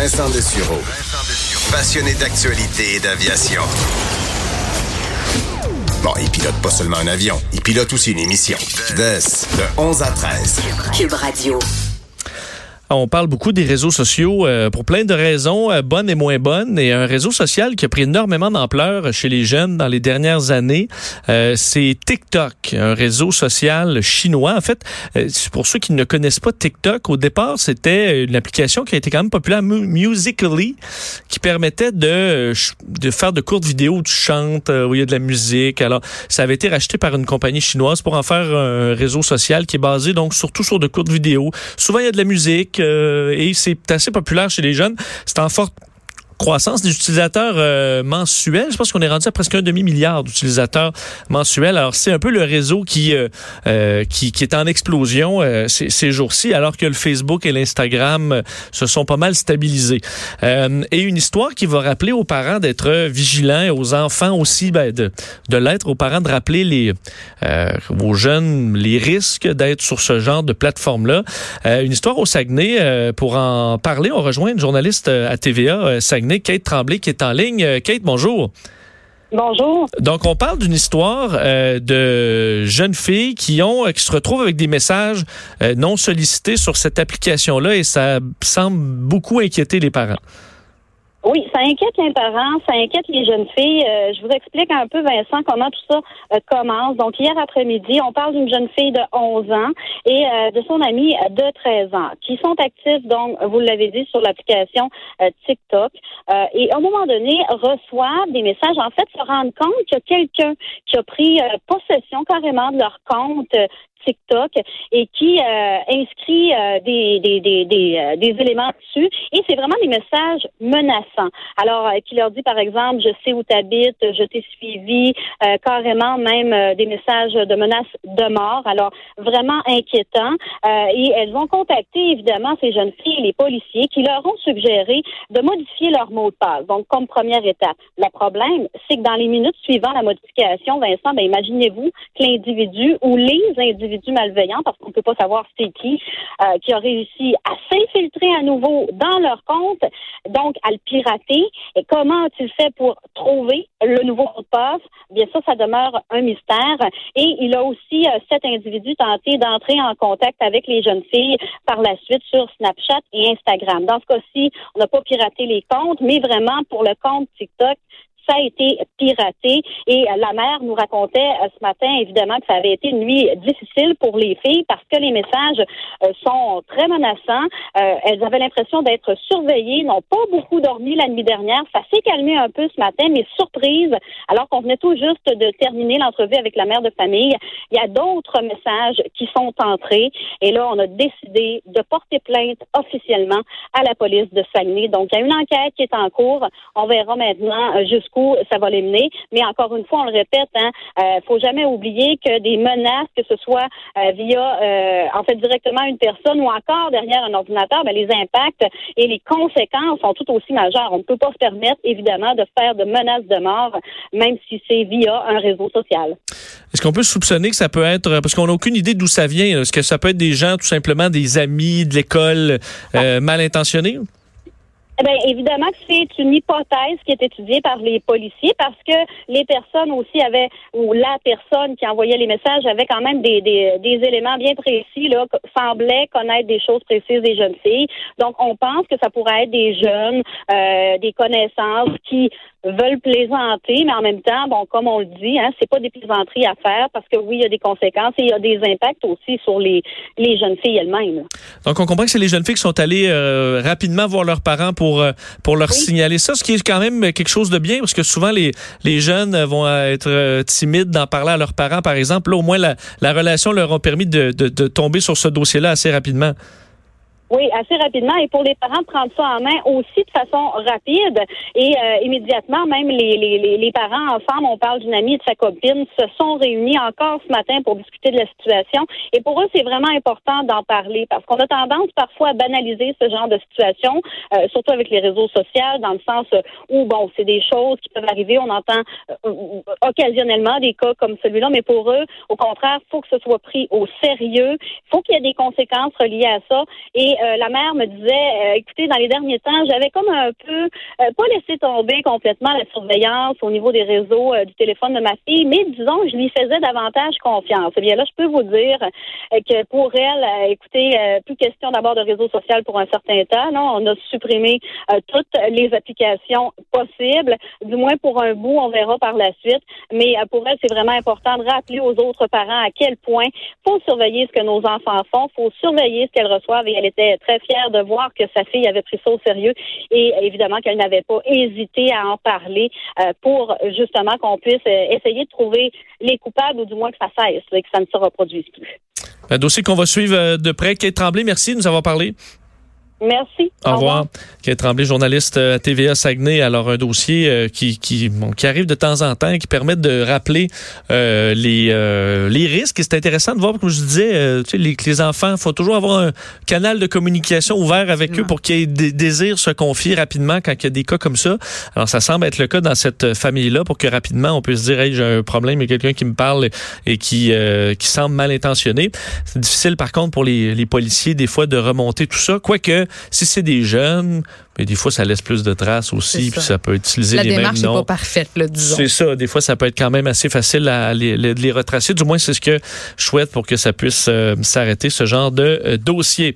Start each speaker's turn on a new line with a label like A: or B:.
A: Vincent Dessureau. Passionné d'actualité et d'aviation. Bon, il pilote pas seulement un avion, il pilote aussi une émission. Des, de 11 à 13.
B: Cube Radio.
C: On parle beaucoup des réseaux sociaux euh, pour plein de raisons, euh, bonnes et moins bonnes. Et un réseau social qui a pris énormément d'ampleur chez les jeunes dans les dernières années, euh, c'est TikTok, un réseau social chinois. En fait, pour ceux qui ne connaissent pas TikTok, au départ, c'était une application qui a été quand même populaire, Musically, qui permettait de, de faire de courtes vidéos où tu chantes, où il y a de la musique. Alors, ça avait été racheté par une compagnie chinoise pour en faire un réseau social qui est basé donc surtout sur de courtes vidéos. Souvent, il y a de la musique et c'est assez populaire chez les jeunes. C'est en forte croissance des utilisateurs euh, mensuels. Je pense qu'on est rendu à presque un demi-milliard d'utilisateurs mensuels. Alors, c'est un peu le réseau qui, euh, euh, qui, qui, est en explosion ces, ces jours-ci, alors que le Facebook et l'Instagram se sont pas mal stabilisés. et une histoire qui va rappeler aux parents d'être vigilants et aux enfants aussi ben, de, de l'être, aux parents de rappeler les, aux jeunes les risques d'être sur ce genre de plateforme-là. une histoire au Saguenay. pour en parler, on rejoint une journaliste à TVA, Saguenay Kate Tremblay, qui est en ligne. Euh, Kate, bonjour.
D: Bonjour.
C: Donc, on parle d'une histoire euh, de jeunes filles qui ont, euh, qui se retrouvent avec des messages non sollicités sur cette application-là et ça semble beaucoup inquiéter les parents.
D: Oui, ça inquiète les parents, ça inquiète les jeunes filles. Euh, je vous explique un peu, Vincent, comment tout ça euh, commence. Donc, hier après-midi, on parle d'une jeune fille de 11 ans et euh, de son amie de 13 ans, qui sont actifs, donc, vous l'avez dit, sur l'application TikTok. et à un moment donné, reçoivent des messages, en fait, se rendent compte qu'il y a quelqu'un qui a pris possession carrément de leur compte TikTok et qui euh, inscrit euh, euh, des, éléments dessus. Et c'est vraiment des messages menaçants. Alors, qui leur dit, par exemple, je sais où tu habites, je t'ai suivi, carrément même des messages de menaces de mort. Alors, vraiment inquiétant. et elles ont contacté, évidemment, ces jeunes filles, les policiers, qui leur ont suggéré de modifier leur mot de passe. Donc, comme première étape. Le problème, c'est que dans les minutes suivant la modification, Vincent, ben, imaginez-vous que l'individu ou les individus individus malveillants, parce qu'on ne peut pas savoir c'est qui, euh, qui a réussi à s'infiltrer à nouveau dans leur compte, donc à le pirater. Et comment a-t-il fait pour trouver le nouveau mot de passe? Bien ça, ça demeure un mystère. Et il a aussi, euh, cet individu, tenté d'entrer en contact avec les jeunes filles par la suite sur Snapchat et Instagram. Dans ce cas-ci, on n'a pas piraté les comptes, mais vraiment pour le compte TikTok, ça a été piraté. Et euh, la mère nous racontait euh, ce matin, évidemment, que ça avait été une nuit difficile pour les filles parce que les messages euh, sont très menaçants. elles avaient l'impression d'être surveillées, n'ont pas beaucoup dormi la nuit dernière. Ça s'est calmé un peu ce matin, mais surprise, alors qu'on venait tout juste de terminer l'entrevue avec la mère de famille, il y a d'autres messages qui sont entrés. Et là, on a décidé de porter plainte officiellement à la police de Saguenay. Donc, il y a une enquête qui est en cours. On verra maintenant jusqu'où ça va les mener. Mais encore une fois, on le répète, hein, euh, faut jamais oublier que des menaces, que ce soit euh, via, euh, en fait, directement une personne ou encore derrière un ordinateur, ben, les impacts et les conséquences sont tout aussi majeures. On ne peut pas se permettre, évidemment, de faire de menaces de mort, même si c'est via un réseau social.
C: Est-ce qu'on peut soupçonner que ça peut être, parce qu'on n'a aucune idée d'où ça vient, est-ce que ça peut être des gens, tout simplement, des amis de l'école mal intentionnés?
D: Eh bien, évidemment que c'est une hypothèse qui est étudiée par les policiers parce que les personnes aussi avaient, ou la personne qui envoyait les messages avait quand même des, des, des éléments bien précis, là, semblait connaître des choses précises des jeunes filles. Donc, on pense que ça pourrait être des jeunes, euh, des connaissances qui veulent plaisanter, mais en même temps, bon, comme on le dit, hein, c'est pas des plaisanteries à faire parce que oui, il y a des conséquences et il y a des impacts aussi sur les, les jeunes filles elles-mêmes.
C: Donc, on comprend que c'est les jeunes filles qui sont allées euh, rapidement voir leurs parents pour pour, euh, pour leur signaler ça, ce qui est quand même quelque chose de bien, parce que souvent les, les jeunes vont être euh, timides d'en parler à leurs parents, par exemple. Là, au moins, la, la relation leur a permis de, de, de tomber sur ce dossier-là assez rapidement.
D: Oui, assez rapidement. Et pour les parents, prendre ça en main aussi de façon rapide. Et euh, immédiatement, même les, les, les parents ensemble, on parle d'une amie et de sa copine, se sont réunis encore ce matin pour discuter de la situation. Et pour eux, c'est vraiment important d'en parler parce qu'on a tendance parfois à banaliser ce genre de situation, euh, surtout avec les réseaux sociaux, dans le sens où, bon, c'est des choses qui peuvent arriver. On entend euh, occasionnellement des cas comme celui-là, mais pour eux, au contraire, faut que ce soit pris au sérieux. Faut qu'il y ait des conséquences reliées à ça. Et la mère me disait, écoutez, dans les derniers temps, j'avais comme un peu pas laissé tomber complètement la surveillance au niveau des réseaux du téléphone de ma fille, mais disons, je lui faisais davantage confiance. Eh bien là, je peux vous dire que pour elle, écoutez, plus question d'abord de réseaux sociaux pour un certain temps. Non, on a supprimé toutes les applications possibles, du moins pour un bout, on verra par la suite. Mais pour elle, c'est vraiment important de rappeler aux autres parents à quel point faut surveiller ce que nos enfants font, faut surveiller ce qu'elles reçoivent. Et elle était très fière de voir que sa fille avait pris ça au sérieux et évidemment qu'elle n'avait pas hésité à en parler euh, pour justement qu'on puisse euh, essayer de trouver les coupables ou du moins que ça cesse et que ça ne se reproduise plus.
C: Un dossier qu'on va suivre euh, de près. Kate Tremblay, merci de nous avoir parlé.
D: Merci.
C: Au, revoir. Kate Tremblay, journaliste euh, à TVA Saguenay. Alors, un dossier euh, qui, qui, bon, qui arrive de temps en temps et qui permet de rappeler euh, les, euh, les risques. Et c'est intéressant de voir, comme je disais, euh, tu sais, les, les enfants, il faut toujours avoir un canal de communication ouvert avec eux pour qu'ils aient des désirs se confier rapidement quand il y a des cas comme ça. Alors, ça semble être le cas dans cette famille-là pour que rapidement on puisse dire, hey, j'ai un problème, il y a quelqu'un qui me parle et qui, qui semble mal intentionné. C'est difficile, par contre, pour les, les policiers, des fois, de remonter tout ça. Quoique, si c'est des jeunes, mais des fois, ça laisse plus de traces aussi, puis ça peut utiliser
B: La
C: les mêmes
B: démarche
C: noms.
B: n'est pas parfaite, là, disons.
C: C'est ça. Des fois, ça peut être quand même assez facile à les, les- les retracer. Du moins, c'est ce que je souhaite pour que ça puisse euh, s'arrêter, ce genre de euh, dossier.